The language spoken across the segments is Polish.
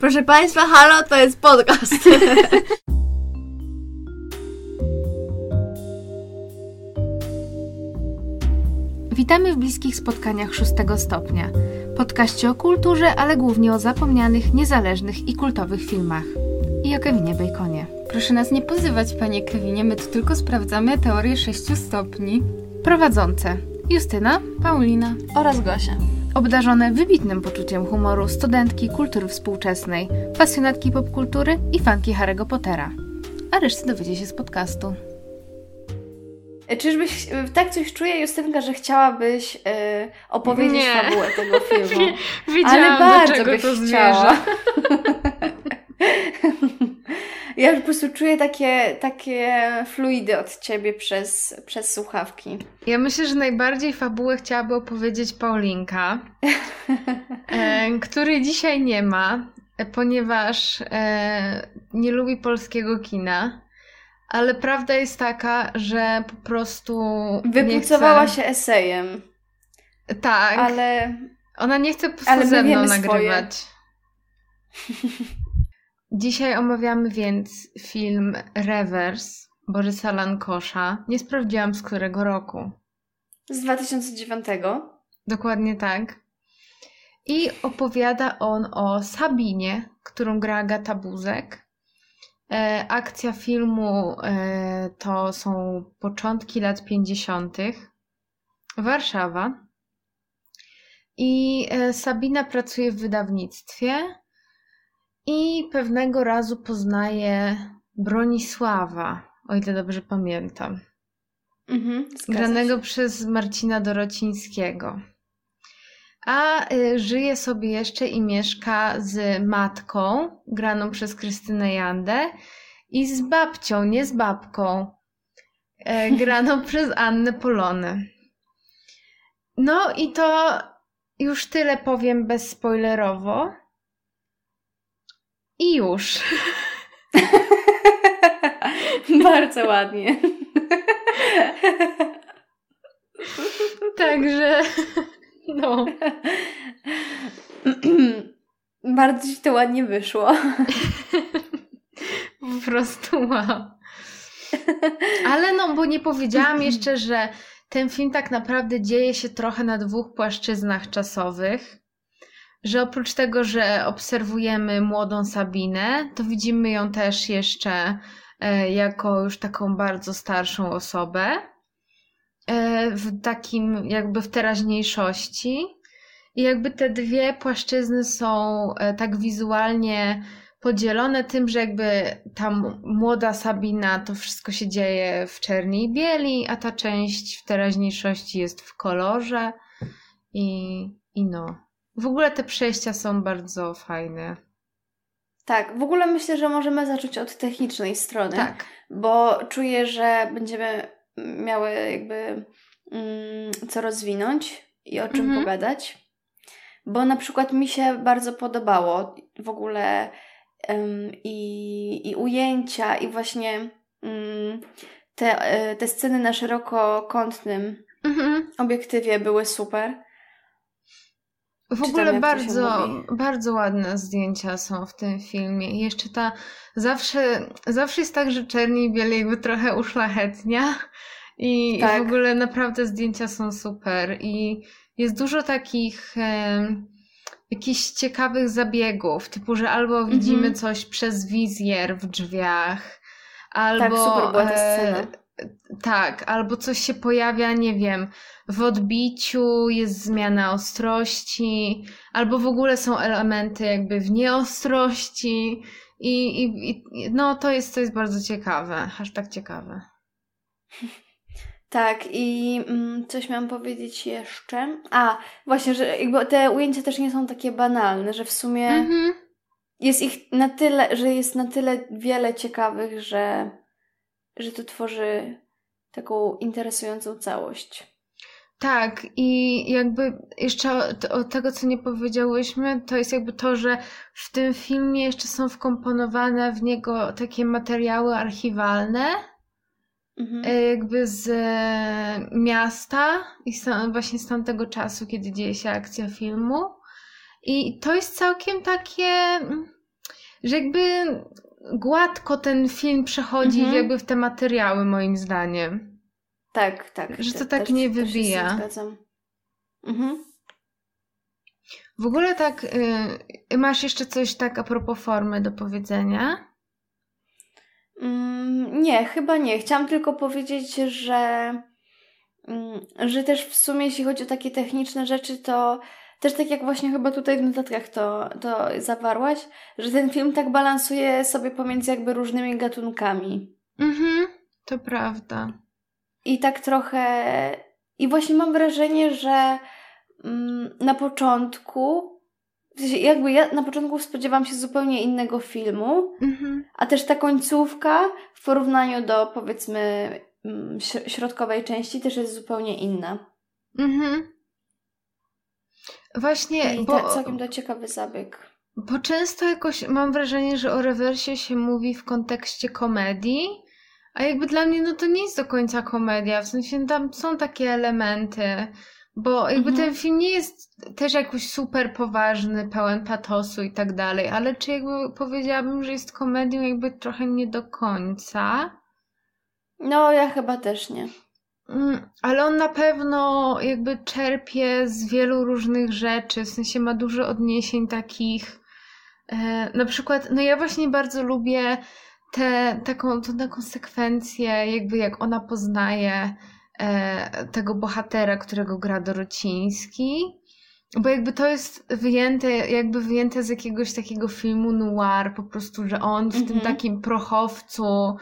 Proszę Państwa, halo, to jest podcast. Witamy w bliskich spotkaniach szóstego stopnia. Podkaście o kulturze, ale głównie o zapomnianych, niezależnych i kultowych filmach. I o Kevinie Baconie. Proszę nas nie pozywać, panie Kevinie, my tu tylko sprawdzamy teorię sześciu stopni. Prowadzące Justyna, Paulina oraz Gosia. Obdarzone wybitnym poczuciem humoru studentki kultury współczesnej, pasjonatki popkultury i fanki Harry'ego Pottera. A resztę dowiecie się z podcastu. E, Czyżbyś e, tak coś czuje, Justynka, że chciałabyś e, opowiedzieć Nie. fabułę tego filmu? Wiedziałam, Ale bardzo do czego byś to chciała. ja po prostu czuję takie, takie fluidy od ciebie przez, przez słuchawki. Ja myślę, że najbardziej fabułę chciałaby opowiedzieć Paulinka, e, której dzisiaj nie ma, e, ponieważ e, nie lubi polskiego kina. Ale prawda jest taka, że po prostu. Wypucowała chce... się esejem, Tak, ale ona nie chce po prostu ze mną wiemy swoje. Dzisiaj omawiamy więc film Reverse Borysa Lankosza. Nie sprawdziłam z którego roku. z 2009. Dokładnie tak. I opowiada on o Sabinie, którą gra Agata Buzek. E, akcja filmu e, to są początki lat 50. Warszawa. I e, Sabina pracuje w wydawnictwie i pewnego razu poznaje Bronisława, o ile dobrze pamiętam Mhm, granego się. przez Marcina Dorocińskiego. A y, żyje sobie jeszcze i mieszka z matką, graną przez Krystynę Jandę, i z babcią, nie z babką, e, graną przez Annę Polonę. No i to już tyle powiem bezspoilerowo. I już. Bardzo ładnie. Także, no. Bardzo ci to ładnie wyszło. Po prostu wow. Ale no, bo nie powiedziałam jeszcze, że ten film tak naprawdę dzieje się trochę na dwóch płaszczyznach czasowych. Że oprócz tego, że obserwujemy młodą Sabinę, to widzimy ją też jeszcze e, jako już taką bardzo starszą osobę. E, w takim jakby w teraźniejszości. I jakby te dwie płaszczyzny są e, tak wizualnie podzielone tym, że jakby ta młoda Sabina to wszystko się dzieje w czerni i bieli, a ta część w teraźniejszości jest w kolorze i, i no. W ogóle te przejścia są bardzo fajne. Tak, w ogóle myślę, że możemy zacząć od technicznej strony. Tak. Bo czuję, że będziemy miały jakby mm, co rozwinąć i o czym Mhm. pogadać. Bo na przykład mi się bardzo podobało w ogóle em, i, i ujęcia, i właśnie mm, te, e, te sceny na szerokokątnym Mhm. obiektywie były super. W ogóle bardzo, bardzo ładne zdjęcia są w tym filmie. I jeszcze ta, zawsze, zawsze jest tak, że czerni i bieli jakby trochę uszlachetnia. I Tak. w ogóle naprawdę zdjęcia są super. I jest dużo takich em, jakichś ciekawych zabiegów, typu, że albo widzimy Mhm. coś przez wizjer w drzwiach, albo... tak, super była ta e, scena. Tak, albo coś się pojawia, nie wiem, w odbiciu jest zmiana ostrości, albo w ogóle są elementy jakby w nieostrości. I, i, i no to jest, to jest bardzo ciekawe, aż tak ciekawe. Tak, i mm, coś miałam powiedzieć jeszcze. A, właśnie, że jakby te ujęcia też nie są takie banalne, że w sumie Mhm. jest ich na tyle, że jest na tyle wiele ciekawych, że, że to tworzy taką interesującą całość. Tak, i jakby jeszcze o, o tego, co nie powiedziałyśmy, to jest jakby to, że w tym filmie jeszcze są wkomponowane w niego takie materiały archiwalne, Mhm. e, jakby z e, miasta i właśnie z tamtego czasu, kiedy dzieje się akcja filmu. I to jest całkiem takie, że jakby gładko ten film przechodzi Mhm. jakby w te materiały, moim zdaniem. Tak, tak. Że to tak też- nie wybija. zgadzam. Mhm. W ogóle tak, y, masz jeszcze coś tak a propos formy do powiedzenia? Mm, nie, chyba nie. Chciałam tylko powiedzieć, że, mm, że też w sumie, jeśli chodzi o takie techniczne rzeczy, to też tak jak właśnie chyba tutaj w notatkach to, to zawarłaś, że ten film tak balansuje sobie pomiędzy jakby różnymi gatunkami. Mhm, to prawda. I tak trochę. I właśnie mam wrażenie, że mm, na początku. w sensie Jakby ja na początku spodziewałam się zupełnie innego filmu, Mhm. a też ta końcówka w porównaniu do powiedzmy mm, śr- środkowej części też jest zupełnie inna. Mhm. Właśnie, I bo, tak, całkiem to ciekawy zabieg. bo często jakoś mam wrażenie, że o rewersie się mówi w kontekście komedii, a jakby dla mnie no to nie jest do końca komedia, w sensie tam są takie elementy, bo jakby Mhm. ten film nie jest też jakoś super poważny, pełen patosu i tak dalej, ale czy jakby powiedziałabym, że jest komedią jakby trochę nie do końca. No, ja chyba też nie. Mm, Ale on na pewno jakby czerpie z wielu różnych rzeczy, w sensie ma dużo odniesień takich. E, na przykład, no ja właśnie bardzo lubię tę taką, tą taką sekwencję, jakby jak ona poznaje e, tego bohatera, którego gra Dorociński. Bo jakby to jest wyjęte, jakby wyjęte z jakiegoś takiego filmu noir, po prostu, że on w tym Mhm. takim prochowcu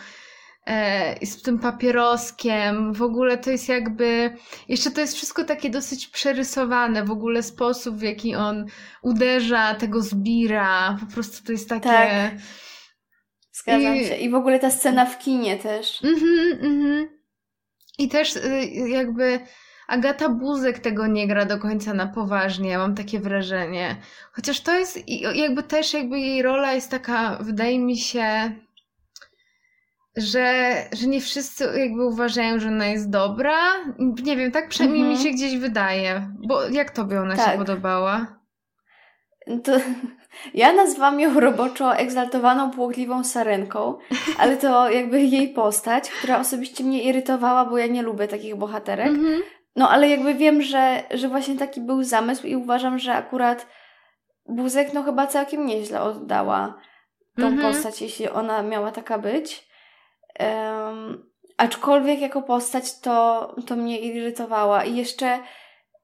e, z tym papieroskiem, w ogóle to jest jakby, jeszcze to jest wszystko takie dosyć przerysowane, w ogóle sposób, w jaki on uderza tego zbira, po prostu to jest takie... Tak. Zgadzam I- się. I w ogóle ta scena w kinie też. Mhm, mhm. I też y, jakby Agata Buzek tego nie gra do końca na poważnie, mam takie wrażenie. Chociaż to jest jakby też jakby jej rola jest taka, wydaje mi się, że, że nie wszyscy jakby uważają, że ona jest dobra. Nie wiem, tak przynajmniej Mhm. mi się gdzieś wydaje. Bo jak tobie ona się Tak. podobała? To, ja nazwałam ją roboczo egzaltowaną, płochliwą sarenką, ale to jakby jej postać, która osobiście mnie irytowała, bo ja nie lubię takich bohaterek. Mhm. No ale jakby wiem, że, że właśnie taki był zamysł i uważam, że akurat Buzek no chyba całkiem nieźle oddała tą Mhm. postać, jeśli ona miała taka być. Em, aczkolwiek jako postać to, to mnie irytowała. I jeszcze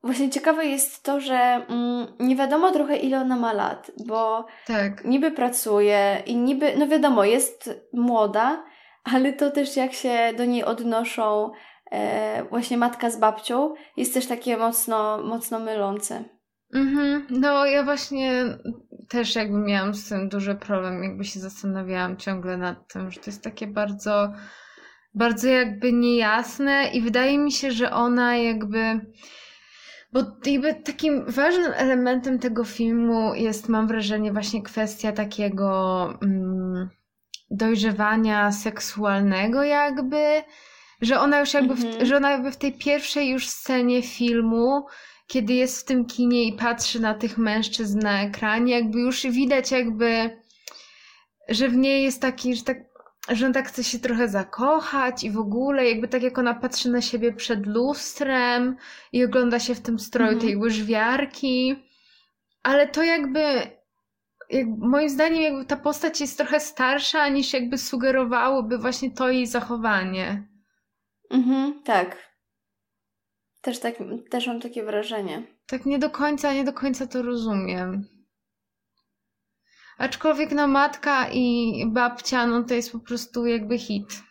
właśnie ciekawe jest to, że mm, nie wiadomo trochę ile ona ma lat, bo Tak. niby pracuje i niby, no wiadomo, jest młoda, ale to też jak się do niej odnoszą e, właśnie matka z babcią, jest też takie mocno, mocno mylące. Mhm. No ja właśnie też jakby miałam z tym duży problem, jakby się zastanawiałam ciągle nad tym, że to jest takie bardzo, bardzo jakby niejasne i wydaje mi się, że ona jakby, bo jakby takim ważnym elementem tego filmu jest, mam wrażenie, właśnie kwestia takiego mm, dojrzewania seksualnego jakby, że ona już jakby, w, Mhm. że ona jakby w tej pierwszej już scenie filmu kiedy jest w tym kinie i patrzy na tych mężczyzn na ekranie, jakby już widać jakby, że w niej jest taki, że tak, że on tak chce się trochę zakochać i w ogóle jakby tak jak ona patrzy na siebie przed lustrem i ogląda się w tym stroju Mhm. tej łyżwiarki, ale to jakby, jak, moim zdaniem jakby ta postać jest trochę starsza niż jakby sugerowałoby właśnie to jej zachowanie. Mhm, tak. Też, tak. też mam takie wrażenie. Tak nie do końca, nie do końca to rozumiem. Aczkolwiek no matka i babcia, no to jest po prostu jakby hit.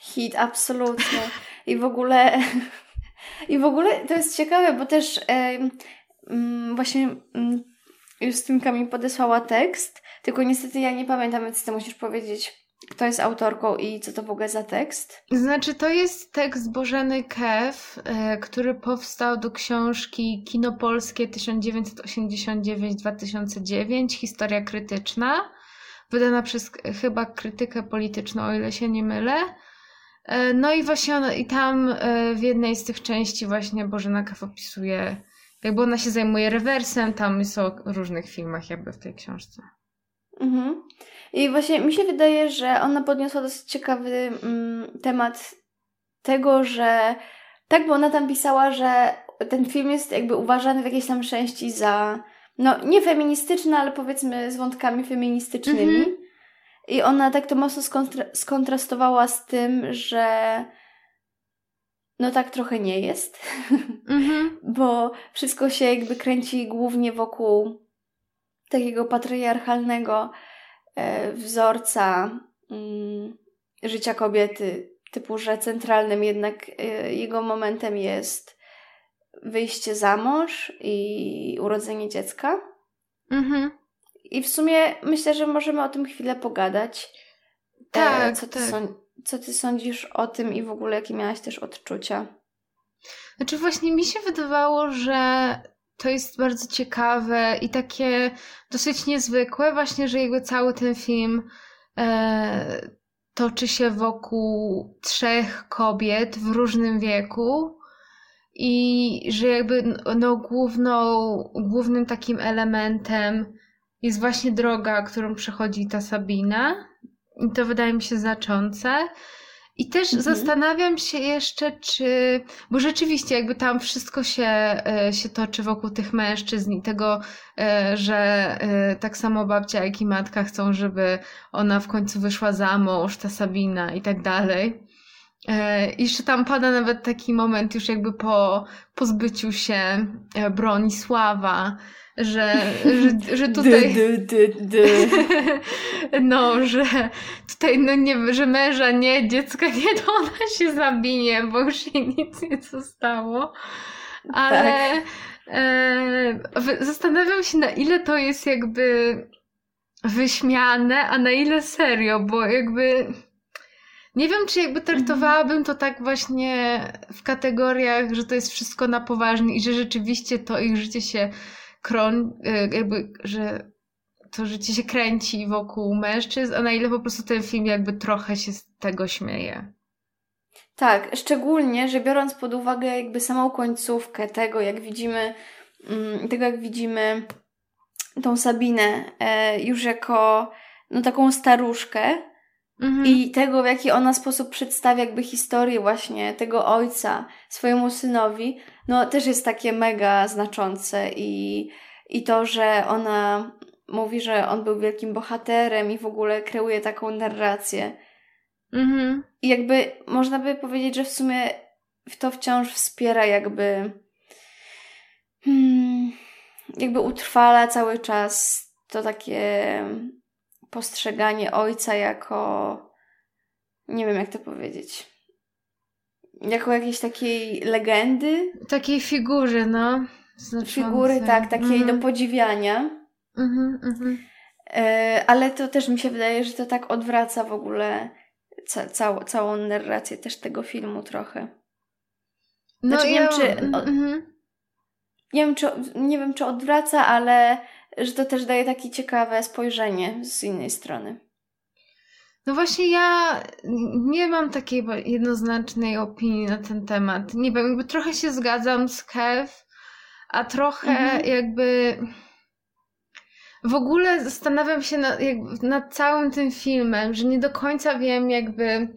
Hit, absolutnie. I w ogóle, i w ogóle to jest ciekawe, bo też em, mm, właśnie mm, Justynka mi podesłała tekst, tylko niestety ja nie pamiętam, więc ty musisz powiedzieć, kto jest autorką i co to w ogóle za tekst. Znaczy, to jest tekst Bożeny Kew, e, który powstał do książki Kino Polskie 1989-2009, Historia krytyczna, wydana przez chyba krytykę polityczną, o ile się nie mylę. E, No i właśnie i tam e, w jednej z tych części właśnie Bożena Kew opisuje, jakby ona się zajmuje rewersem, tam jest o różnych filmach jakby w tej książce. Mhm. I właśnie mi się wydaje, że ona podniosła dosyć ciekawy mm, temat tego, że tak, bo ona tam pisała, że ten film jest jakby uważany w jakiejś tam części za no nie feministyczny, ale powiedzmy z wątkami feministycznymi. Mhm. I ona tak to mocno skontra skontrastowała z tym, że no tak trochę nie jest, mhm. bo wszystko się jakby kręci głównie wokół takiego patriarchalnego e, wzorca mm, życia kobiety, typu, że centralnym jednak e, jego momentem jest wyjście za mąż i urodzenie dziecka. Mhm. I w sumie myślę, że możemy o tym chwilę pogadać. E, tak, co, ty tak. Co ty sądzisz o tym i w ogóle jakie miałaś też odczucia? Znaczy właśnie mi się wydawało, że to jest bardzo ciekawe i takie dosyć niezwykłe właśnie, że jakby cały ten film e, toczy się wokół trzech kobiet w różnym wieku i że jakby no, główną, głównym takim elementem jest właśnie droga, którą przechodzi ta Sabina. I to wydaje mi się znaczące. I też mhm. zastanawiam się jeszcze, czy. Bo rzeczywiście, jakby tam wszystko się, e, się toczy wokół tych mężczyzn i tego, e, że e, tak samo babcia, jak i matka chcą, żeby ona w końcu wyszła za mąż, ta Sabina i tak dalej. I jeszcze tam pada nawet taki moment, już jakby po pozbyciu się Bronisława, że, że, że tutaj. Dy, dy, dy, no, że tutaj, no nie, że męża nie, dziecka nie, to ona się zabije, bo już jej nic nie zostało. Ale tak. e, zastanawiam się, na ile to jest jakby wyśmiane, a na ile serio, bo jakby. Nie wiem, czy jakby traktowałabym to tak właśnie w kategoriach, że to jest wszystko na poważnie i że rzeczywiście to ich życie się kron, y, jakby, że to życie się kręci wokół mężczyzn, a na ile po prostu ten film jakby trochę się z tego śmieje. Tak, szczególnie, że biorąc pod uwagę jakby samą końcówkę tego, jak widzimy, mm, tego jak widzimy tą Sabinę e, już jako no taką staruszkę mhm. i tego, w jaki ona sposób przedstawia jakby historię właśnie tego ojca swojemu synowi, no też jest takie mega znaczące i, i to, że ona mówi, że on był wielkim bohaterem i w ogóle kreuje taką narrację. Mhm. I jakby można by powiedzieć, że w sumie to wciąż wspiera jakby hmm, jakby utrwala cały czas to takie postrzeganie ojca jako nie wiem jak to powiedzieć jako jakiejś takiej legendy. Takiej figury, no. Znaczące. Figury, tak, takiej mm. do podziwiania. Mm-hmm, mm-hmm. E, ale to też mi się wydaje, że to tak odwraca w ogóle ca- cał- całą narrację też tego filmu trochę. No znaczy, ja... nie, wiem, czy, mm-hmm. nie, wiem, czy, nie wiem, czy odwraca, ale że to też daje takie ciekawe spojrzenie z innej strony. No właśnie ja nie mam takiej jednoznacznej opinii na ten temat. Nie wiem, jakby trochę się zgadzam z Kev, a trochę mhm. jakby w ogóle zastanawiam się nad, nad całym tym filmem, że nie do końca wiem jakby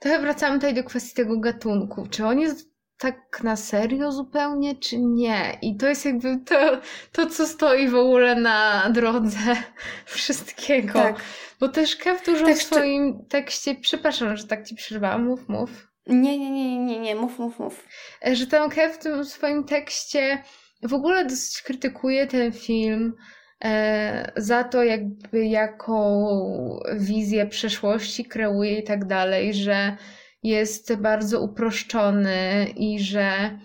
trochę wracamy tutaj do kwestii tego gatunku. Czy on jest tak na serio zupełnie, czy nie? I to jest jakby to, to co stoi w ogóle na drodze wszystkiego. Tak. Bo też Kev dużo tak, w swoim tekście, przepraszam, że tak ci przerwałam, mów, mów. Nie, nie, nie, nie, nie, mów, mów, mów. E, że tam Kev w tym swoim tekście w ogóle dosyć krytykuje ten film e, za to, jakby jaką wizję przeszłości kreuje i tak dalej, że jest bardzo uproszczony i że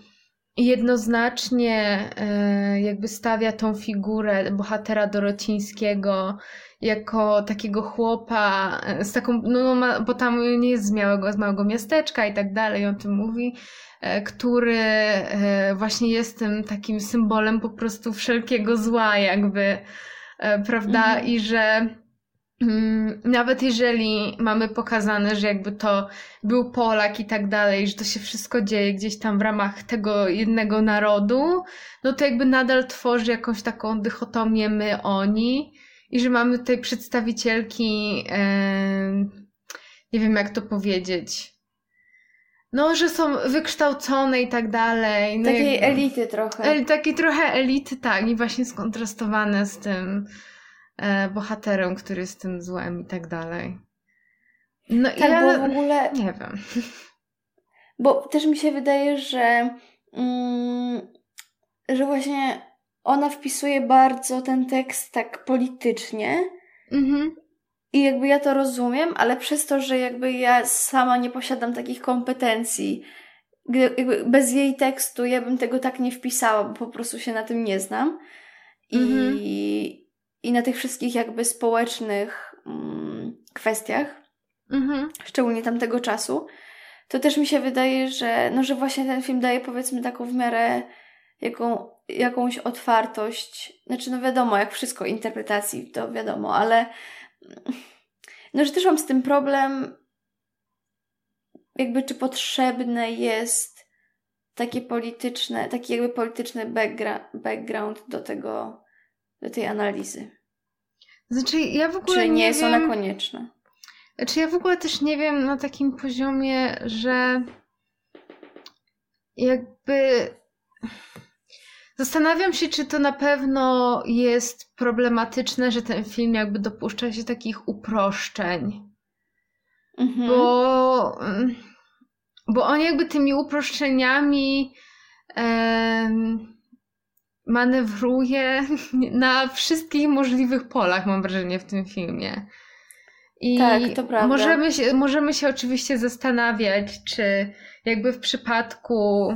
jednoznacznie e, jakby stawia tą figurę bohatera Dorocińskiego jako takiego chłopa e, z taką, no, no bo tam nie jest z małego, z małego miasteczka i tak dalej, on tym mówi, e, który właśnie jest tym takim symbolem po prostu wszelkiego zła jakby, prawda, mhm. i że nawet jeżeli mamy pokazane, że jakby to był Polak i tak dalej, że to się wszystko dzieje gdzieś tam w ramach tego jednego narodu, no to jakby nadal tworzy jakąś taką dychotomię my, oni i że mamy tutaj przedstawicielki, nie wiem jak to powiedzieć, no, że są wykształcone i tak dalej. No Takiej elity trochę. El, takiej trochę elity, tak, i właśnie skontrastowane z tym bohaterem, który jest tym złem i tak dalej. No tak, ja, bo w ogóle... Nie wiem. Bo też mi się wydaje, że mm, że właśnie ona wpisuje bardzo ten tekst tak politycznie. Mhm. I jakby ja to rozumiem, ale przez to, że jakby ja sama nie posiadam takich kompetencji, jakby bez jej tekstu ja bym tego tak nie wpisała, bo po prostu się na tym nie znam. I, mhm. I na tych wszystkich jakby społecznych mm, kwestiach, mhm. szczególnie tamtego czasu, to też mi się wydaje, że, no, że właśnie ten film daje powiedzmy taką w miarę jaką, jakąś otwartość. Znaczy, no wiadomo, jak wszystko interpretacji, to wiadomo, ale no, że też mam z tym problem, jakby czy potrzebne jest takie polityczne, taki jakby polityczny background, background do tego, do tej analizy. Znaczy, ja w ogóle Czy nie, nie jest wiem... ona konieczna? Znaczy, ja w ogóle też nie wiem na takim poziomie, że jakby Zastanawiam się, czy to na pewno jest problematyczne, że ten film jakby dopuszcza się takich uproszczeń. Mhm. Bo, bo on jakby tymi uproszczeniami e, manewruje na wszystkich możliwych polach, mam wrażenie, w tym filmie. I tak, to prawda. Możemy się, możemy się oczywiście zastanawiać, czy jakby w przypadku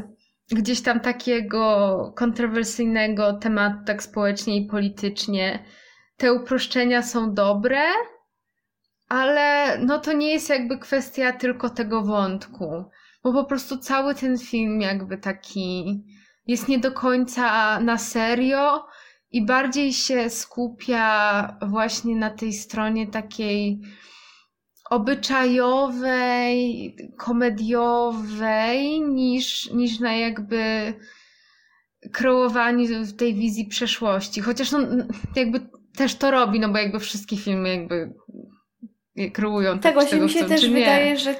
gdzieś tam takiego kontrowersyjnego tematu tak społecznie i politycznie te uproszczenia są dobre, ale no to nie jest jakby kwestia tylko tego wątku, bo po prostu cały ten film jakby taki jest nie do końca na serio i bardziej się skupia właśnie na tej stronie takiej obyczajowej, komediowej, niż, niż na jakby kreowaniu tej wizji przeszłości. Chociaż no, jakby też to robi, no bo jakby wszystkie filmy jakby kreują tak, właśnie tego mi się chcą, też wydaje, że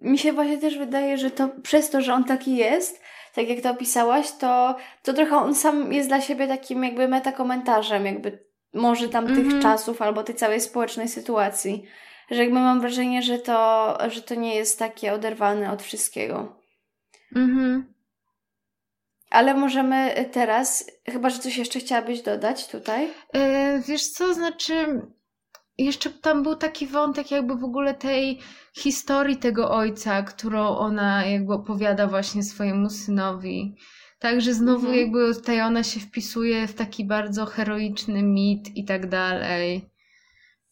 mi się właśnie też wydaje, że to przez to, że on taki jest, tak jak to opisałaś, to, to trochę on sam jest dla siebie takim jakby metakomentarzem, jakby może tamtych mm -hmm. czasów albo tej całej społecznej sytuacji że jakby mam wrażenie, że to, że to nie jest takie oderwane od wszystkiego. Mhm. Ale możemy teraz, chyba że coś jeszcze chciałabyś dodać tutaj? Yy, wiesz co, znaczy jeszcze tam był taki wątek jakby w ogóle tej historii tego ojca, którą ona jakby opowiada właśnie swojemu synowi. Także znowu mhm. jakby tutaj ona się wpisuje w taki bardzo heroiczny mit i tak dalej.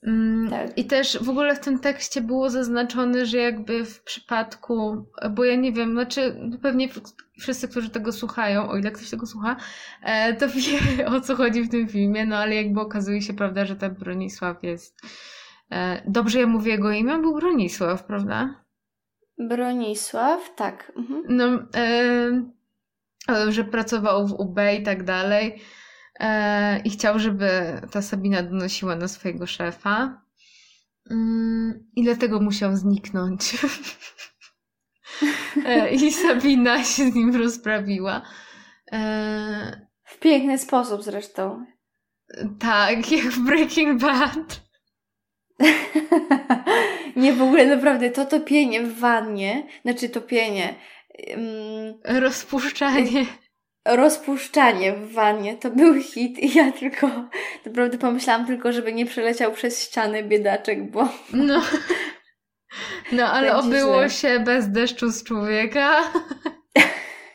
Mm, tak. I też w ogóle w tym tekście było zaznaczone, że jakby w przypadku, bo ja nie wiem, znaczy pewnie wszyscy, którzy tego słuchają, o ile ktoś tego słucha, e, to wie o co chodzi w tym filmie, no ale jakby okazuje się, prawda, że ten Bronisław jest. E, dobrze ja mówię jego imię? Był Bronisław, prawda? Bronisław, tak. Mhm. No, e, że pracował w UB i tak dalej. E, i chciał, żeby ta Sabina donosiła na swojego szefa. Mm, I dlatego musiał zniknąć. E, I Sabina się z nim rozprawiła. E, w piękny sposób zresztą. Tak, jak w Breaking Bad. Nie, w ogóle naprawdę to topienie w wannie, znaczy topienie. Um, Rozpuszczanie rozpuszczanie w wannie to był hit i ja tylko naprawdę pomyślałam tylko, żeby nie przeleciał przez ściany biedaczek, bo no, no ale obyło źle. się bez deszczu z człowieka.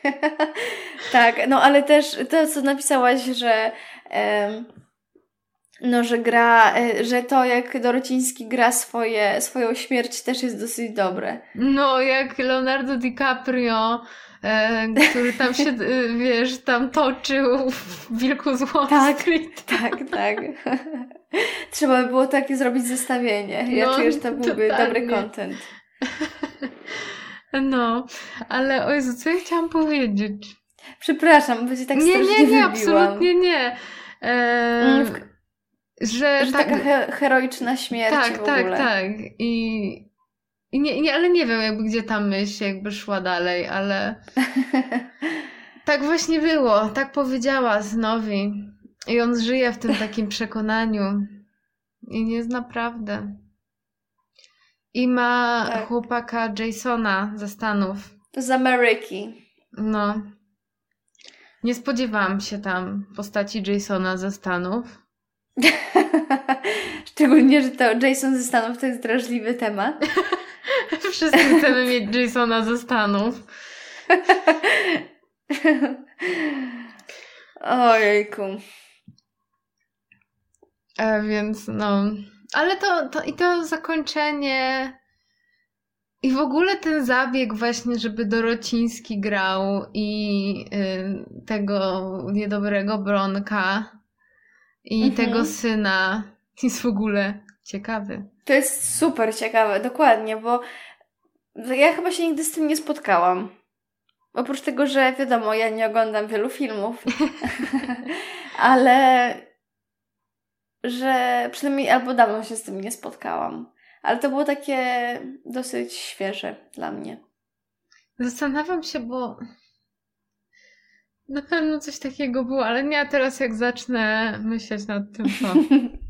tak, no ale też to, co napisałaś, że no, że gra, e, że to jak Dorociński gra swoje, swoją śmierć też jest dosyć dobre. No, jak Leonardo DiCaprio który tam się, e, wiesz, tam toczył w Wilku z Tak, tak, tak. Trzeba by było takie zrobić zestawienie. Ja no, czuję, że to byłby totalnie. dobry content. No, ale o Jezu, co ja chciałam powiedzieć? Przepraszam, bo się tak nie, strasznie Nie, nie, nie, absolutnie nie. E, że, że tak, taka he heroiczna śmierć tak, w tak, ogóle. tak. I, i nie, nie, ale nie wiem jakby gdzie ta myśl jakby szła dalej, ale tak właśnie było. Tak powiedziała Znowi. I on żyje w tym takim przekonaniu. I nie zna prawdy. I ma Tak. chłopaka Jasona ze Stanów. Z Ameryki. No. Nie spodziewałam się tam postaci Jasona ze Stanów. Szczególnie, że to Jason ze Stanów to jest drażliwy temat. Wszyscy chcemy mieć Jasona ze Stanów. Ojejku. E, więc no. Ale to, to i to zakończenie. I w ogóle ten zabieg właśnie, żeby Dorociński grał i y, tego niedobrego Bronka i Mhm. tego syna jest w ogóle ciekawy. To jest super ciekawe, dokładnie, bo ja chyba się nigdy z tym nie spotkałam. Oprócz tego, że wiadomo, ja nie oglądam wielu filmów, ale że przynajmniej albo dawno się z tym nie spotkałam. Ale to było takie dosyć świeże dla mnie. Zastanawiam się, bo na pewno coś takiego było, ale nie, a teraz jak zacznę myśleć nad tym, to...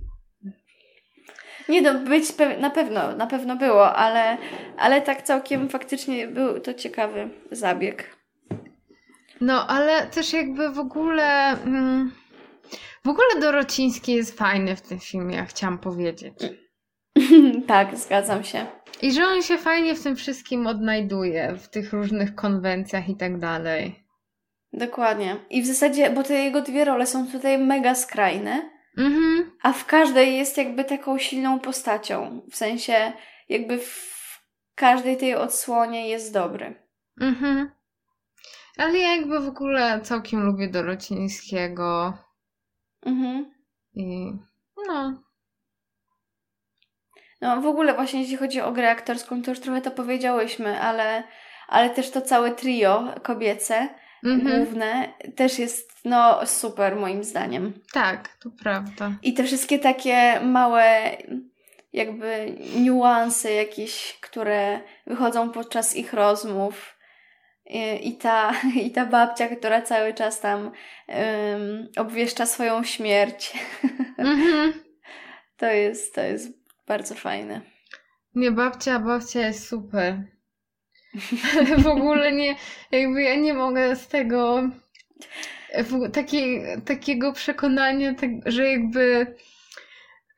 Nie no, być pe- na pewno, na pewno było, ale, ale tak całkiem faktycznie był to ciekawy zabieg. No, ale też jakby w ogóle... Mm, w ogóle Dorociński jest fajny w tym filmie, ja chciałam powiedzieć. tak, zgadzam się. I że on się fajnie w tym wszystkim odnajduje, w tych różnych konwencjach i tak dalej. Dokładnie. I w zasadzie, bo te jego dwie role są tutaj mega skrajne, Mhm. a w każdej jest jakby taką silną postacią. W sensie, jakby w każdej tej odsłonie jest dobry. Mhm. Ale ja jakby w ogóle całkiem lubię Dorocińskiego Mhm. i no. No w ogóle właśnie jeśli chodzi o grę aktorską, to już trochę to powiedziałyśmy, ale, ale też to całe trio kobiece, Mhm. główne, też jest no super moim zdaniem. Tak, to prawda. I te wszystkie takie małe jakby niuanse jakieś, które wychodzą podczas ich rozmów. I, i, ta, I ta babcia, która cały czas tam um, obwieszcza swoją śmierć. Mhm. To jest, to jest bardzo fajne. Nie, babcia, babcia jest super. W ogóle nie, jakby ja nie mogę z tego w, takiej, takiego przekonania, tak, że jakby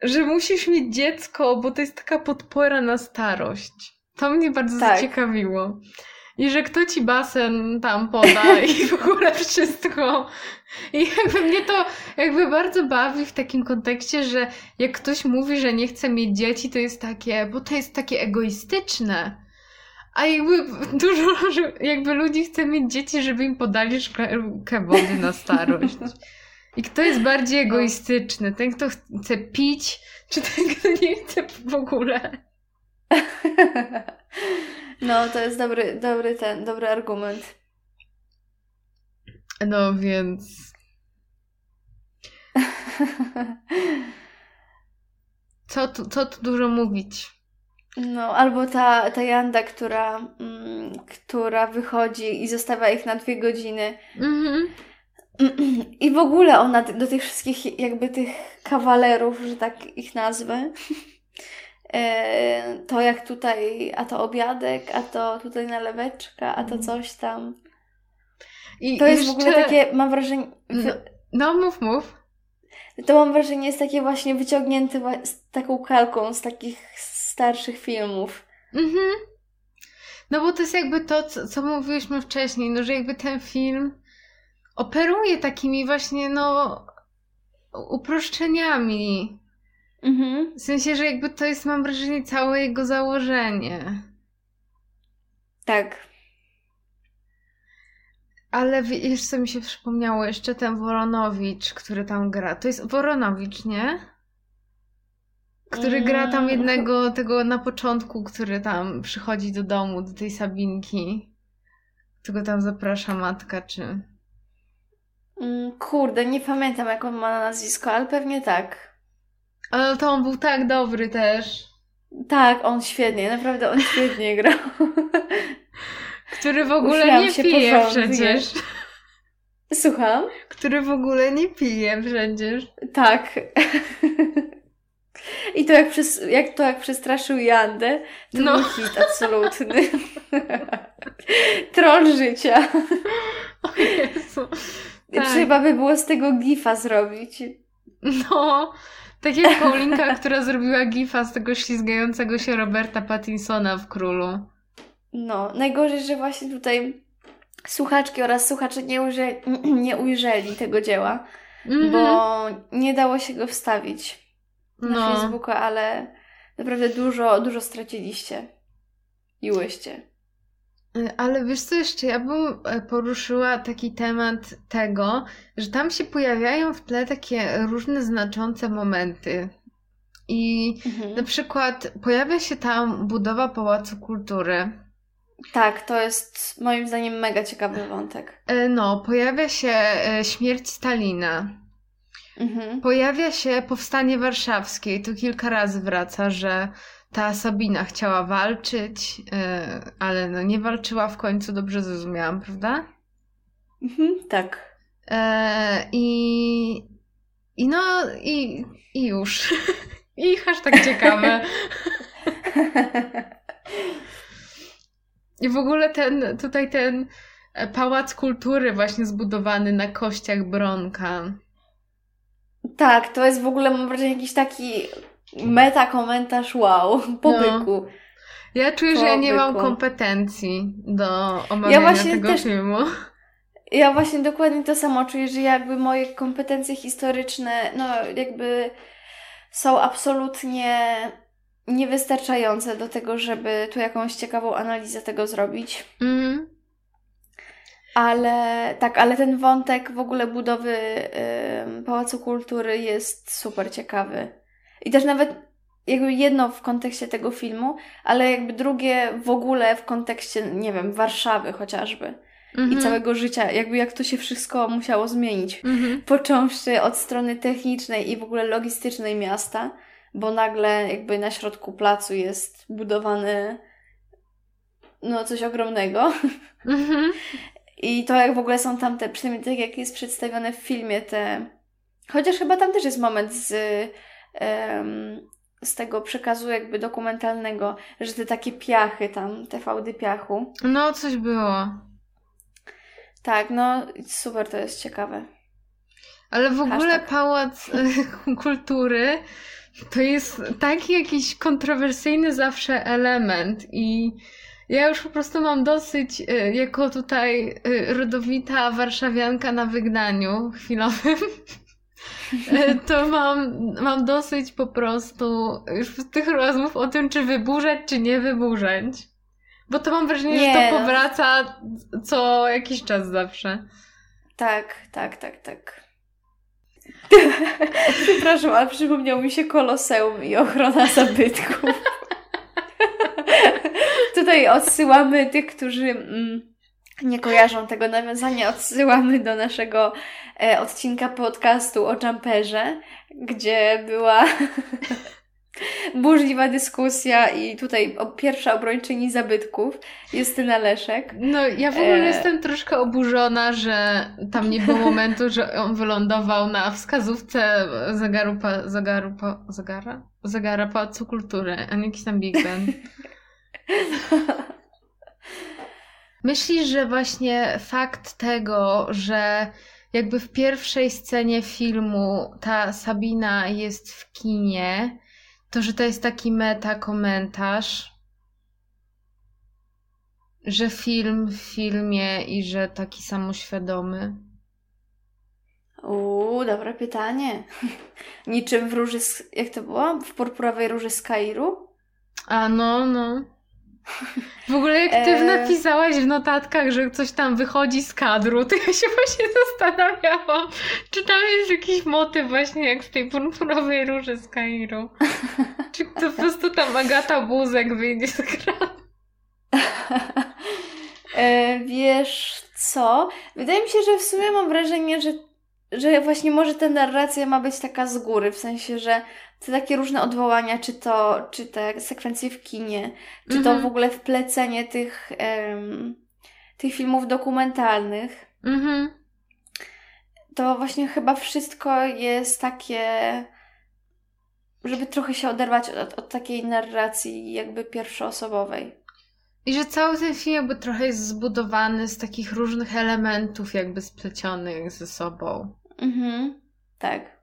że musisz mieć dziecko, bo to jest taka podpora na starość. To mnie bardzo Tak. zaciekawiło. I że kto ci basen tam poda i w ogóle wszystko. I jakby mnie to jakby bardzo bawi w takim kontekście, że jak ktoś mówi, że nie chce mieć dzieci, to jest takie, bo to jest takie egoistyczne. A jakby dużo jakby ludzi chce mieć dzieci, żeby im podali szklankę wody na starość. I kto jest bardziej egoistyczny? Ten, kto chce pić, czy ten, kto nie chce w ogóle? No, to jest dobry, dobry ten, dobry argument. No więc. Co tu, co tu dużo mówić? No, albo ta, ta Janda, która, mm, która wychodzi i zostawia ich na dwie godziny. Mhm. I w ogóle ona do tych wszystkich, jakby tych kawalerów, że tak ich nazwę, e, to jak tutaj, a to obiadek, a to tutaj naleweczka, a to coś tam. I To jest w jeszcze- ogóle takie, mam wrażenie, No, no mów, mów. to mam wrażenie jest takie właśnie wyciągnięte z taką kalką z takich starszych filmów. Mhm. No bo to jest jakby to, co, co mówiliśmy wcześniej, no że jakby ten film operuje takimi właśnie, no, uproszczeniami. Mhm. W sensie, że jakby to jest, mam wrażenie, całe jego założenie. Tak. Ale wiesz, co mi się przypomniało? Jeszcze ten Woronowicz, który tam gra. To jest Woronowicz, nie? Który gra tam Mm. jednego, tego na początku, który tam przychodzi do domu, do tej Sabinki. Którego tam zaprasza matka, czy... Mm, Kurde, nie pamiętam jak on ma na nazwisko, ale pewnie tak. Ale to on był tak dobry też. Tak, on świetnie, naprawdę on świetnie grał. Który w ogóle Uśmiałam nie pije porządnie. przecież. Słucham? Który w ogóle nie pije przecież. Tak. I to jak, przez, jak to jak przestraszył Jandę, to no. był hit absolutny. Troll życia. O Jezu. Tak. Trzeba by było z tego gifa zrobić. No, tak jak Paulinka, która zrobiła gifa z tego ślizgającego się Roberta Pattinsona w Królu. No, najgorzej, że właśnie tutaj słuchaczki oraz słuchacze nie, ujrze, nie ujrzeli tego dzieła, mm -hmm. bo nie dało się go wstawić na no. Facebooka, ale naprawdę dużo, dużo straciliście i łyście. Ale wiesz co jeszcze, ja bym e, poruszyła taki temat tego, że tam się pojawiają w tle takie różne znaczące momenty. I mhm. na przykład pojawia się tam budowa Pałacu Kultury. Tak, to jest moim zdaniem mega ciekawy wątek. E, no, pojawia się e, śmierć Stalina. Mhm. Pojawia się powstanie warszawskie i tu kilka razy wraca, że ta Sabina chciała walczyć, e, ale no nie walczyła w końcu, dobrze zrozumiałam, prawda? Mhm, tak. E, I, I no, i, i już. I hashtag ciekawe. I w ogóle ten, tutaj ten pałac kultury właśnie zbudowany na kościach Bronka. Tak, to jest w ogóle mam wrażenie jakiś taki meta komentarz wow, po no. byku. Ja czuję, po że ja nie byku. mam kompetencji do omawiania ja tego też, filmu. Ja właśnie dokładnie to samo czuję, że jakby moje kompetencje historyczne, no jakby są absolutnie niewystarczające do tego, żeby tu jakąś ciekawą analizę tego zrobić. Mm. Ale tak, ale ten wątek w ogóle budowy y, Pałacu Kultury jest super ciekawy. I też nawet jakby jedno w kontekście tego filmu, ale jakby drugie w ogóle w kontekście, nie wiem, Warszawy chociażby. Mhm. I całego życia, jakby jak to się wszystko musiało zmienić. Mhm. Począwszy od strony technicznej i w ogóle logistycznej miasta, bo nagle jakby na środku placu jest budowany no coś ogromnego. Mhm. I to jak w ogóle są tam te, przynajmniej tak jak jest przedstawione w filmie, te... Chociaż chyba tam też jest moment z z tego przekazu jakby dokumentalnego, że te takie piachy tam, te fałdy piachu. No, coś było. Tak, no super, to jest ciekawe. Ale w ogóle Hashtag. Pałac Kultury to jest taki jakiś kontrowersyjny zawsze element i ja już po prostu mam dosyć, y, jako tutaj y, rodowita warszawianka na wygnaniu chwilowym, E, to mam, mam dosyć po prostu już tych rozmów o tym, czy wyburzać, czy nie wyburzać. Bo to mam wrażenie, nie, że to no. powraca co jakiś czas zawsze. Tak, tak, tak, tak. Przepraszam, ale przypomniał mi się koloseum i ochrona zabytków. Tutaj odsyłamy tych, którzy mm, nie kojarzą tego nawiązania, odsyłamy do naszego e, odcinka podcastu o jumperze, gdzie była burzliwa dyskusja i tutaj pierwsza obrończyni zabytków, Justyna Leszek. No, ja w ogóle e... jestem troszkę oburzona, że tam nie było momentu, że on wylądował na wskazówce zegaru, pa, zegaru, pa, zegara? Zegara Pałacu Kultury, a nie jakiś tam Big Ben. Myślisz, że właśnie fakt tego, że jakby w pierwszej scenie filmu ta Sabina jest w kinie, to że to jest taki meta komentarz, że film w filmie i że taki samoświadomy? Uuu, dobre pytanie. Niczym w róży, jak to było? W purpurowej róży z Kairu? A no, no. W ogóle jak ty e... napisałaś w notatkach, że coś tam wychodzi z kadru, to ja się właśnie zastanawiałam, czy tam jest jakiś motyw właśnie jak w tej purpurowej róży z Kairu. Czy to po prostu tam Agata Buzek wyjdzie z ekranu? e, wiesz co? Wydaje mi się, że w sumie mam wrażenie, że że właśnie może ta narracja ma być taka z góry, w sensie, że te takie różne odwołania, czy to, czy te sekwencje w kinie, czy to Mhm. w ogóle wplecenie tych, em, tych filmów dokumentalnych, Mhm. to właśnie chyba wszystko jest takie, żeby trochę się oderwać od, od takiej narracji jakby pierwszoosobowej. I że cały ten film jakby trochę jest zbudowany z takich różnych elementów jakby splecionych ze sobą. Mhm, tak.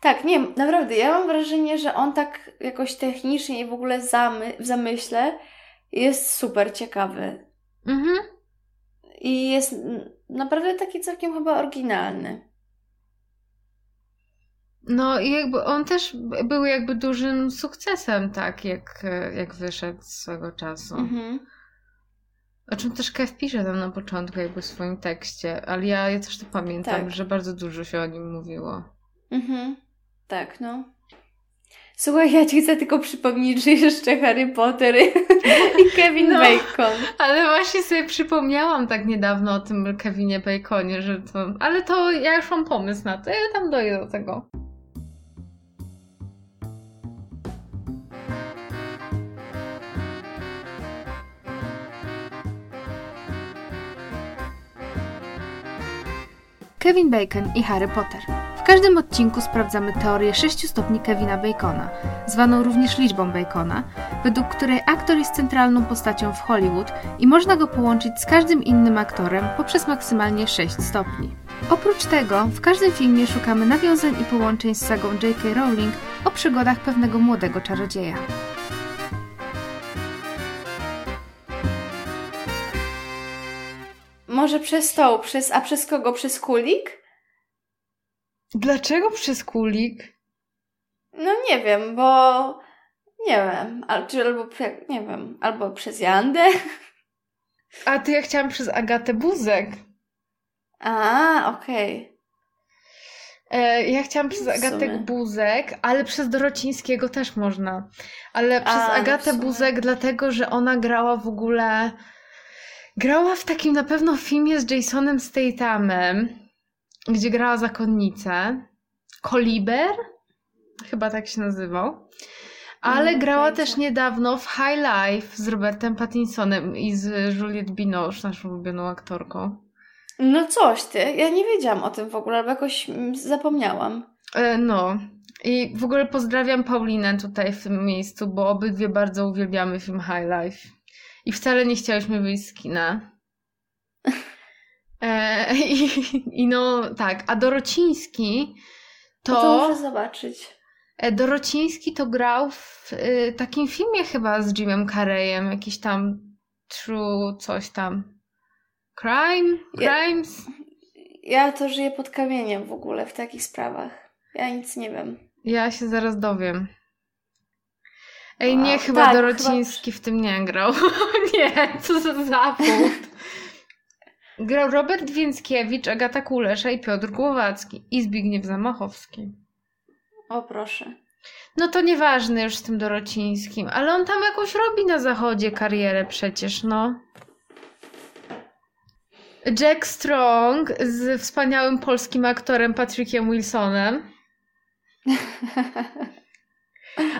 Tak, nie, naprawdę, ja mam wrażenie, że on tak jakoś technicznie i w ogóle zamy, w zamyśle jest super ciekawy. Mhm. I jest naprawdę taki całkiem chyba oryginalny. No i jakby on też był jakby dużym sukcesem, tak, jak, jak wyszedł swego czasu. Mhm. O czym też Kev pisze tam na początku jakby w swoim tekście, ale ja, ja też to pamiętam, Tak. że bardzo dużo się o nim mówiło. Mhm. Tak, no. Słuchaj, ja ci chcę tylko przypomnieć, że jeszcze Harry Potter i Kevin No. Bacon. Ale właśnie sobie przypomniałam tak niedawno o tym Kevinie Baconie, że to... Ale to ja już mam pomysł na to, ja tam dojdę do tego. Kevin Bacon i Harry Potter. W każdym odcinku sprawdzamy teorię 6 stopni Kevina Bacona, zwaną również liczbą Bacona, według której aktor jest centralną postacią w Hollywood i można go połączyć z każdym innym aktorem poprzez maksymalnie 6 stopni. Oprócz tego, w każdym filmie szukamy nawiązań i połączeń z sagą J.K. Rowling o przygodach pewnego młodego czarodzieja. Może przez tą, przez, a przez kogo? Przez kulik? Dlaczego przez kulik? No nie wiem, bo nie wiem, al, czy albo nie wiem, albo przez Jandę. A ty ja chciałam przez Agatę Buzek. A, okej. E, ja chciałam przez W Agatę. Buzek, ale przez Dorocińskiego też można. Ale przez no w Agatę. Buzek, dlatego że ona grała w ogóle. Grała w takim na pewno filmie z Jasonem Stathamem, gdzie grała zakonnicę. Koliber? Chyba tak się nazywał. Ale mam grała też niedawno w High Life z Robertem Pattinsonem i z Juliette Binoche, naszą ulubioną aktorką. No coś ty, ja nie wiedziałam o tym w ogóle, albo jakoś mm, zapomniałam. E, No. I w ogóle pozdrawiam Paulinę tutaj w tym miejscu, bo obydwie bardzo uwielbiamy film High Life. I wcale nie chciałyśmy wyjść z kina. E, i, I no tak, a Dorociński To, to to. muszę zobaczyć. e, Dorociński to grał w e, takim filmie chyba z Jimem Carreyem, jakiś tam True coś tam. Crime? Ja- Crimes? Ja to żyję pod kamieniem w ogóle w takich sprawach. Ja nic nie wiem. Ja się zaraz dowiem. Ej, nie, chyba Tak, Dorociński w tym nie grał. nie, co za zawód. Grał Robert Więckiewicz, Agata Kulesza i Piotr Głowacki. I Zbigniew Zamachowski. O proszę. No to nieważne już z tym Dorocińskim, ale on tam jakoś robi na zachodzie karierę przecież, no. Jack Strong z wspaniałym polskim aktorem Patrickiem Wilsonem.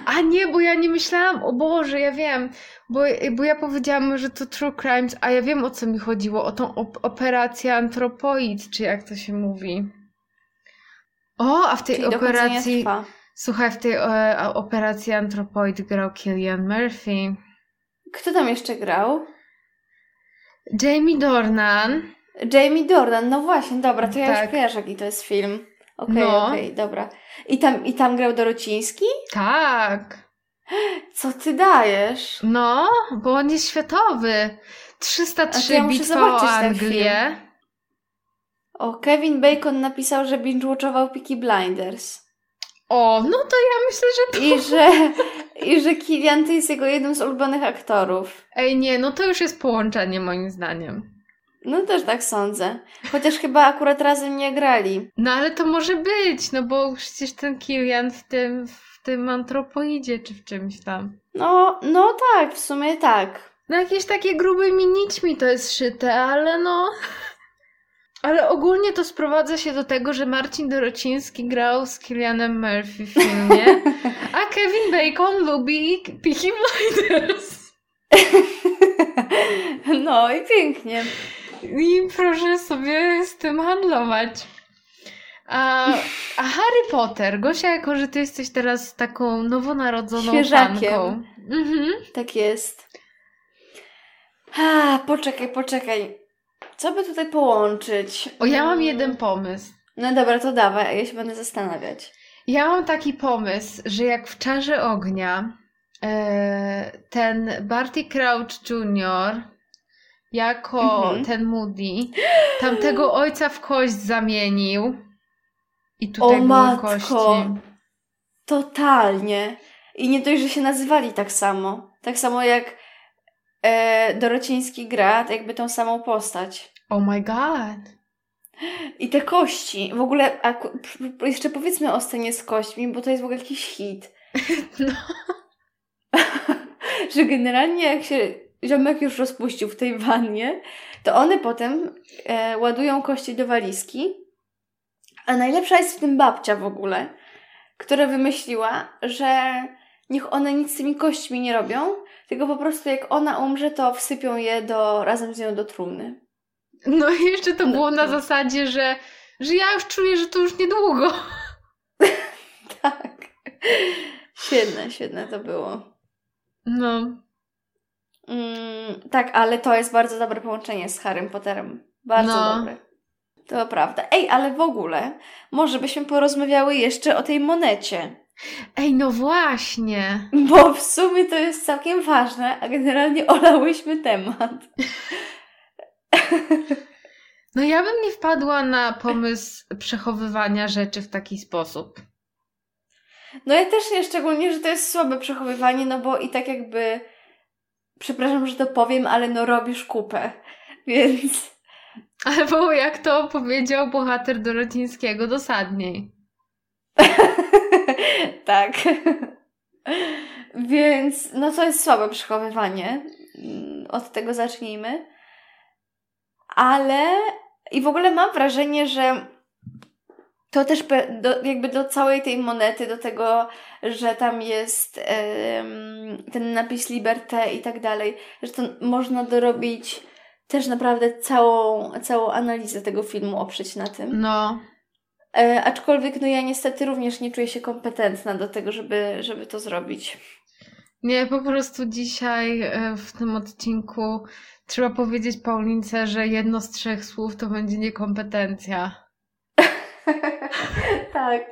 A nie, bo ja nie myślałam, o Boże, ja wiem, bo, bo ja powiedziałam, że to True Crimes, a ja wiem o co mi chodziło, o tą op- operację Antropoid, czy jak to się mówi. O, a w tej Czyli operacji, słuchaj, w tej operacji Antropoid grał Killian Murphy, Kto tam jeszcze grał? Jamie Dornan, Jamie Dornan, no właśnie, dobra, to ja Tak. już kojarzę jaki to jest film. Okej, No. okej, dobra. I tam, I tam grał Dorociński? tak, Co ty dajesz? no, bo on jest światowy. 303 A to ja bitwa o Anglię. O, Kevin Bacon napisał, że binge-watchował Peaky Blinders. O, no to ja myślę, że to... I że, I że Killian to jest jego jednym z ulubionych aktorów. Ej, nie, no to już jest połączenie moim zdaniem. No też tak sądzę. Chociaż chyba akurat razem nie grali. No ale to może być, no bo przecież ten Kilian w tym, w tym antropoidzie czy w czymś tam. No, no tak, w sumie tak. No jakieś takie grubymi nićmi to jest szyte, ale no... Ale ogólnie to sprowadza się do tego, że Marcin Dorociński grał z Killianem Murphy w filmie, a Kevin Bacon lubi Peaky Blinders. No i pięknie. I proszę sobie z tym handlować. A, a Harry Potter, Gosia, jako że ty jesteś teraz taką nowonarodzoną Świeżakiem. fanką. Mhm. Tak jest. A, poczekaj, poczekaj. Co by tutaj połączyć? O, ja mam jeden pomysł. No dobra, to dawaj, a ja się będę zastanawiać. Ja mam taki pomysł, że jak w Czarze Ognia e, ten Barty Crouch Jr. jako Mhm. ten Moody tamtego ojca w kość zamienił i tutaj O były matko. kości. Totalnie. I nie dość, że się nazywali tak samo. Tak samo jak e, Dorociński gra, jakby tą samą postać. Oh my god. I te kości. W ogóle, a, jeszcze powiedzmy o scenie z kośćmi, bo to jest w ogóle jakiś hit. No. że generalnie jak się ziomek już rozpuścił w tej wannie, to one potem e, ładują kości do walizki. A najlepsza jest w tym babcia w ogóle, która wymyśliła, że niech one nic z tymi kośćmi nie robią, tylko po prostu jak ona umrze, to wsypią je do, razem z nią do trumny. No i jeszcze to No. było na zasadzie, że, że ja już czuję, że to już niedługo. Tak. Świetne, świetne to było. No. Mm, tak, ale to jest bardzo dobre połączenie z Harrym Potterem. Bardzo No. dobre. To prawda. Ej, ale w ogóle, może byśmy porozmawiały jeszcze o tej monecie. Ej, no właśnie. Bo w sumie to jest całkiem ważne, a generalnie olałyśmy temat. No ja bym nie wpadła na pomysł przechowywania rzeczy w taki sposób. No ja też nie, szczególnie, że to jest słabe przechowywanie, no bo i tak jakby, przepraszam, że to powiem, ale no robisz kupę. Więc Albo jak to powiedział bohater Dorocińskiego, dosadniej. tak. Więc no to jest słabe przechowywanie. Od tego zacznijmy. Ale i w ogóle mam wrażenie, że to też do, jakby do całej tej monety, do tego, że tam jest ten napis Liberté i tak dalej, że to można dorobić też naprawdę całą, całą analizę tego filmu oprzeć na tym. No. E, aczkolwiek no ja niestety również nie czuję się kompetentna do tego, żeby, żeby to zrobić. Nie, po prostu dzisiaj e, w tym odcinku trzeba powiedzieć Paulince, że jedno z trzech słów to będzie niekompetencja. tak.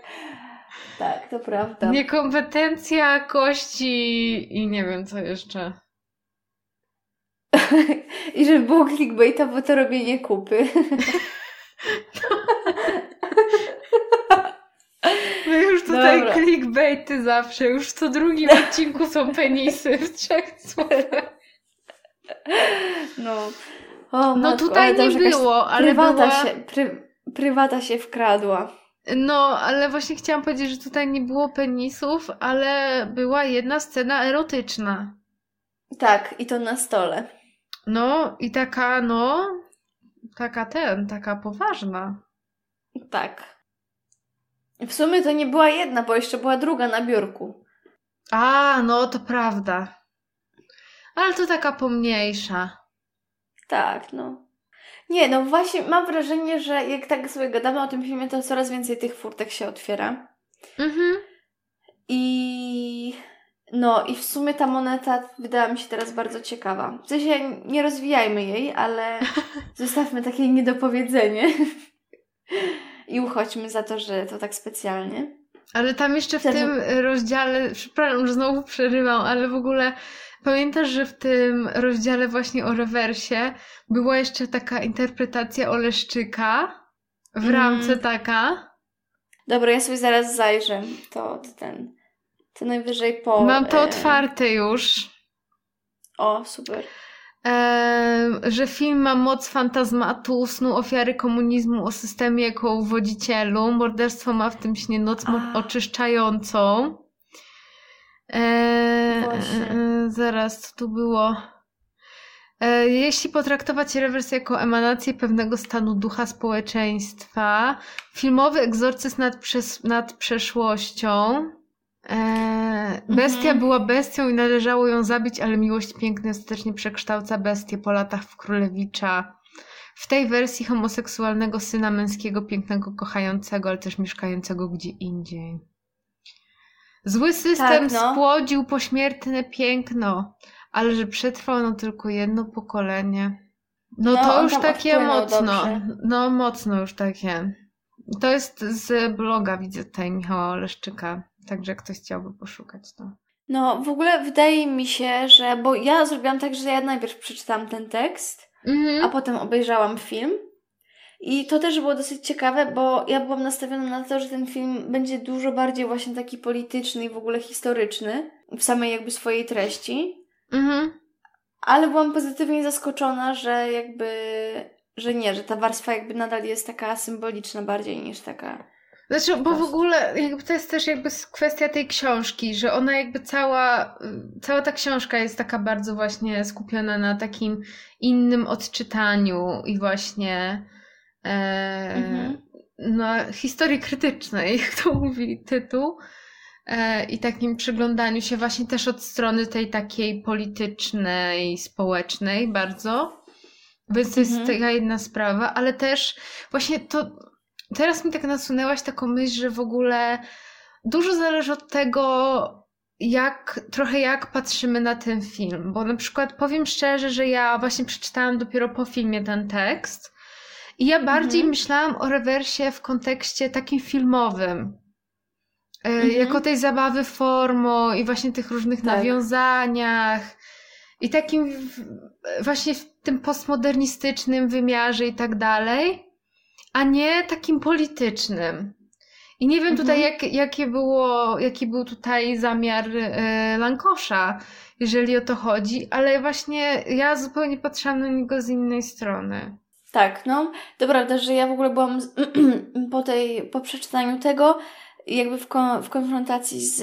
Tak, to prawda. Niekompetencja, kości i nie wiem co jeszcze. I żeby było clickbaitowo to robienie kupy. No już tutaj Dobra. clickbaity zawsze, już w co drugim odcinku są penisy w trzech słowach. No. O, No matko, tutaj nie było, ale była... się, pry, prywata się wkradła. No, ale właśnie chciałam powiedzieć, że tutaj nie było penisów, ale była jedna scena erotyczna. Tak, i to na stole. No i taka, no, taka ten, taka poważna. Tak. W sumie to nie była jedna, bo jeszcze była druga na biurku. A, no to prawda. Ale to taka pomniejsza. Tak, no. Nie, no właśnie mam wrażenie, że jak tak sobie gadamy o tym filmie, to coraz więcej tych furtek się otwiera. Mhm. I no, i w sumie ta moneta wydała mi się teraz bardzo ciekawa. W sensie nie rozwijajmy jej, ale zostawmy takie niedopowiedzenie. I uchodźmy za to, że to tak specjalnie. Ale tam jeszcze w tym rozdziale, przepraszam, że znowu przerywam, ale w ogóle pamiętasz, że w tym rozdziale właśnie o rewersie była jeszcze taka interpretacja Oleszczyka w Mm. ramce taka. Dobra, ja sobie zaraz zajrzę. To, ten. To najwyżej po. Mam to e, otwarte już. O, super. Em, że film ma moc fantazmatu, snu ofiary komunizmu o systemie jako uwodzicielu. Morderstwo ma w tym śnie noc A. oczyszczającą. E, Właśnie. e, zaraz, co tu było? E, jeśli potraktować rewers jako emanację pewnego stanu ducha społeczeństwa, filmowy egzorcyzm nad, przes- nad przeszłością. E, bestia Mhm. była bestią i należało ją zabić, ale miłość piękna ostatecznie przekształca bestię po latach w królewicza. W tej wersji homoseksualnego syna męskiego, pięknego, kochającego, ale też mieszkającego gdzie indziej. Zły system Tak, no. spłodził pośmiertne piękno, ale że przetrwał no tylko jedno pokolenie. No, No, to już takie mocno. dobrze. No mocno już takie. To jest z bloga, widzę tutaj Michała Oleszczyka. Także ktoś chciałby poszukać, to. No, w ogóle wydaje mi się, że. Bo ja zrobiłam tak, że ja najpierw przeczytałam ten tekst, Mhm. a potem obejrzałam film. I to też było dosyć ciekawe, bo ja byłam nastawiona na to, że ten film będzie dużo bardziej właśnie taki polityczny i w ogóle historyczny w samej jakby swojej treści. Mhm. Ale byłam pozytywnie zaskoczona, że jakby, że nie, że ta warstwa jakby nadal jest taka symboliczna bardziej niż taka. Znaczy, bo w ogóle jakby to jest też jakby kwestia tej książki, że ona jakby cała, cała ta książka jest taka bardzo właśnie skupiona na takim innym odczytaniu i właśnie e, Mhm. na historii krytycznej, jak to mówi tytuł. E, I takim przyglądaniu się właśnie też od strony tej takiej politycznej, społecznej bardzo. Więc to jest Mhm. taka jedna sprawa, ale też właśnie to teraz mi tak nasunęłaś taką myśl, że w ogóle dużo zależy od tego, jak, trochę jak patrzymy na ten film. Bo na przykład powiem szczerze, że ja właśnie przeczytałam dopiero po filmie ten tekst i ja bardziej Mhm. myślałam o rewersie w kontekście takim filmowym. E, Mhm. Jako tej zabawy formą i właśnie tych różnych Tak. nawiązaniach i takim właśnie w tym postmodernistycznym wymiarze i tak dalej, a nie takim politycznym. I nie wiem tutaj, Mhm. jak, jakie było, jaki był tutaj zamiar e, Lankosza, jeżeli o to chodzi, ale właśnie ja zupełnie patrzyłam na niego z innej strony. Tak, no. To prawda, że ja w ogóle byłam z, po tej, po przeczytaniu tego, jakby w, kon, w konfrontacji z,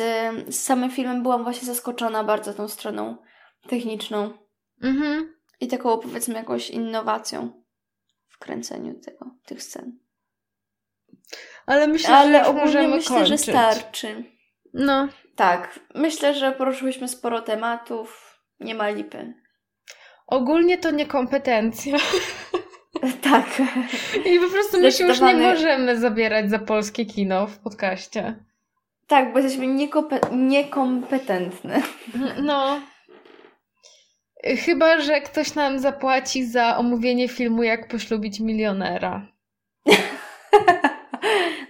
z samym filmem byłam właśnie zaskoczona bardzo tą stroną techniczną Mhm. i taką powiedzmy jakąś innowacją w kręceniu tego, tych scen. Ale myślę, że Ale już ogólnie myślę, że kończyć. starczy. No, Tak, myślę, że poruszyłyśmy sporo tematów. Nie ma lipy. ogólnie to niekompetencja. Tak. I po prostu my się już nie możemy zabierać za polskie kino w podcaście. Tak, bo jesteśmy niekompe- niekompetentne. No. Chyba, że ktoś nam zapłaci za omówienie filmu Jak poślubić milionera.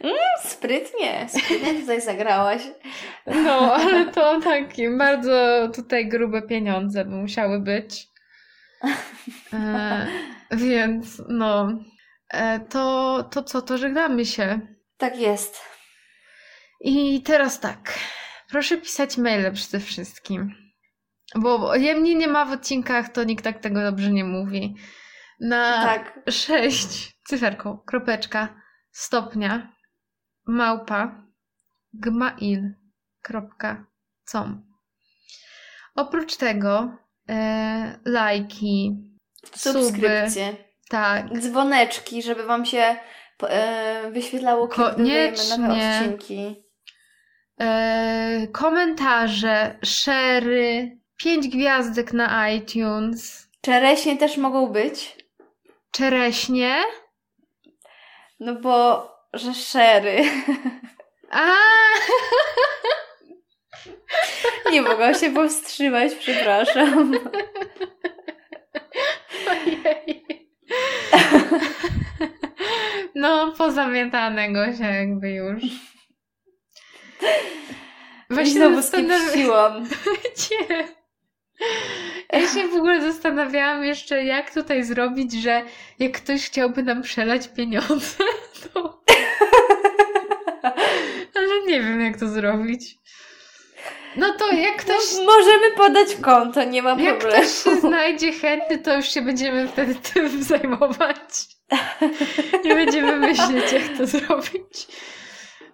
mm, sprytnie, sprytnie tutaj zagrałaś. No, ale to takie bardzo tutaj grube pieniądze by musiały być. E, więc no. E, to, to co, to żegnamy się. Tak jest. I teraz tak. Proszę pisać maile przede wszystkim. Bo jemnie nie ma w odcinkach, to nikt tak tego dobrze nie mówi. Na Tak. 6 cyferką, kropeczka, stopnia, małpa, gmail.com. Oprócz tego e, lajki, suby, Subskrypcje. tak, Dzwoneczki, żeby wam się e, wyświetlało, kiedy nowe odcinki. e, komentarze, szery, 5 gwiazdek na iTunes, Czereśnie też mogą być, czereśnie. no bo, że szery. A! Nie mogłam się powstrzymać, przepraszam. No, pozamiatanego się jakby już. Właśnie znowu się. Ja się w ogóle zastanawiałam jeszcze, jak tutaj zrobić, że jak ktoś chciałby nam przelać pieniądze, to... Ale nie wiem, jak to zrobić. No to jak ktoś... No, możemy podać konto, nie ma Jak problemu. ktoś się znajdzie chętny, to już się będziemy wtedy tym zajmować. Nie będziemy myśleć, jak to zrobić.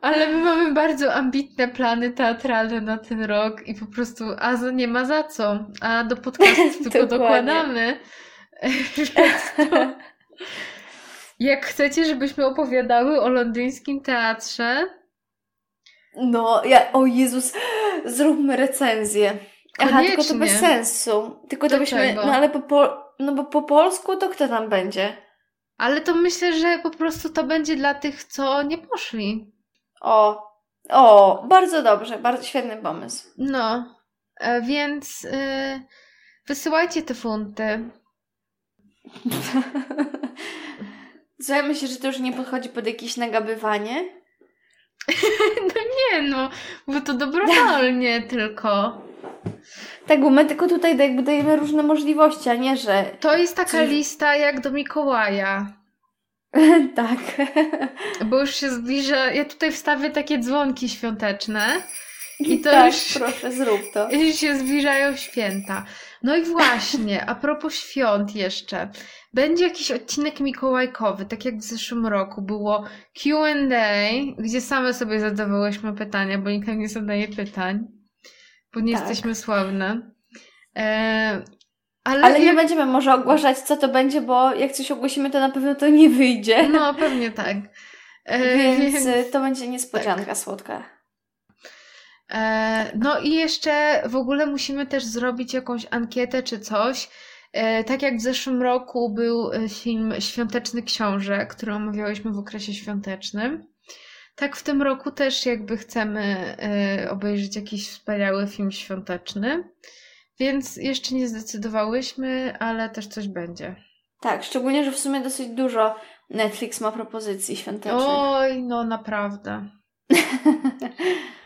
Ale my mamy bardzo ambitne plany teatralne na ten rok i po prostu a nie ma za co, a do podcastu tylko dokładamy. Jak chcecie, żebyśmy opowiadały o londyńskim teatrze? No, ja, o Jezus, zróbmy recenzję. Aha, tylko to bez sensu. Tylko to byśmy, no ale po, po, no bo po polsku to kto tam będzie? Ale to myślę, że po prostu to będzie dla tych, co nie poszli. O, o, bardzo dobrze, bardzo świetny pomysł. No, e, więc yy, wysyłajcie te funty. Co ja myślę, że to już nie podchodzi pod jakieś nagabywanie? no nie, no, bo to dobrowolnie tylko. Tak, bo my tylko tutaj jakby dajemy różne możliwości, a nie, że... To jest taka lista jak do Mikołaja. tak. Bo już się zbliża. Ja tutaj wstawię takie dzwonki świąteczne. I to tak, już. Proszę, zrób to. Już się zbliżają święta. No i właśnie, a propos świąt jeszcze. Będzie jakiś odcinek mikołajkowy, tak jak w zeszłym roku było QA, gdzie same sobie zadawałyśmy pytania, bo nikt nam nie zadaje pytań, bo nie tak. jesteśmy sławne. E, ale, Ale nie będziemy może ogłaszać, co to będzie, bo jak coś ogłosimy, to na pewno to nie wyjdzie. No, pewnie tak. E, więc, więc, to będzie niespodzianka tak. słodka. E, no i jeszcze w ogóle musimy też zrobić jakąś ankietę czy coś. E, tak jak w zeszłym roku był e, film Świąteczny Książę, który omawiałyśmy w okresie świątecznym. Tak w tym roku też jakby chcemy obejrzeć jakiś wspaniały film świąteczny. Więc jeszcze nie zdecydowałyśmy, ale też coś będzie. Tak, szczególnie, że w sumie dosyć dużo Netflix ma propozycji świątecznych. Oj, no naprawdę.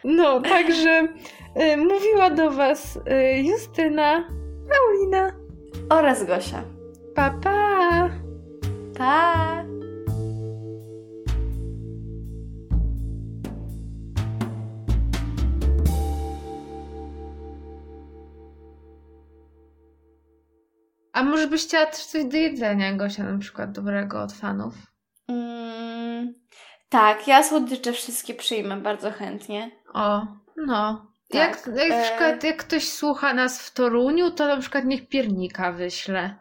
No, także y, mówiła do Was y, Justyna, Paulina oraz Gosia. Pa, pa! Pa! A może byś chciała też coś do jedzenia, Gosia, na przykład dobrego od fanów? Mm, tak, ja słodycze wszystkie przyjmę bardzo chętnie. O, no. Tak. Jak, jak, na przykład, jak ktoś słucha nas w Toruniu, to na przykład niech piernika wyśle.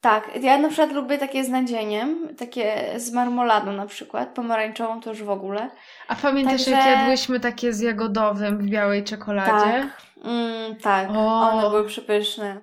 Tak, ja na przykład lubię takie z nadzieniem, takie z marmoladą na przykład, pomarańczową to już w ogóle. A pamiętasz Także... jak jadłyśmy takie z jagodowym w białej czekoladzie? Tak, mm, tak. O. one były przepyszne.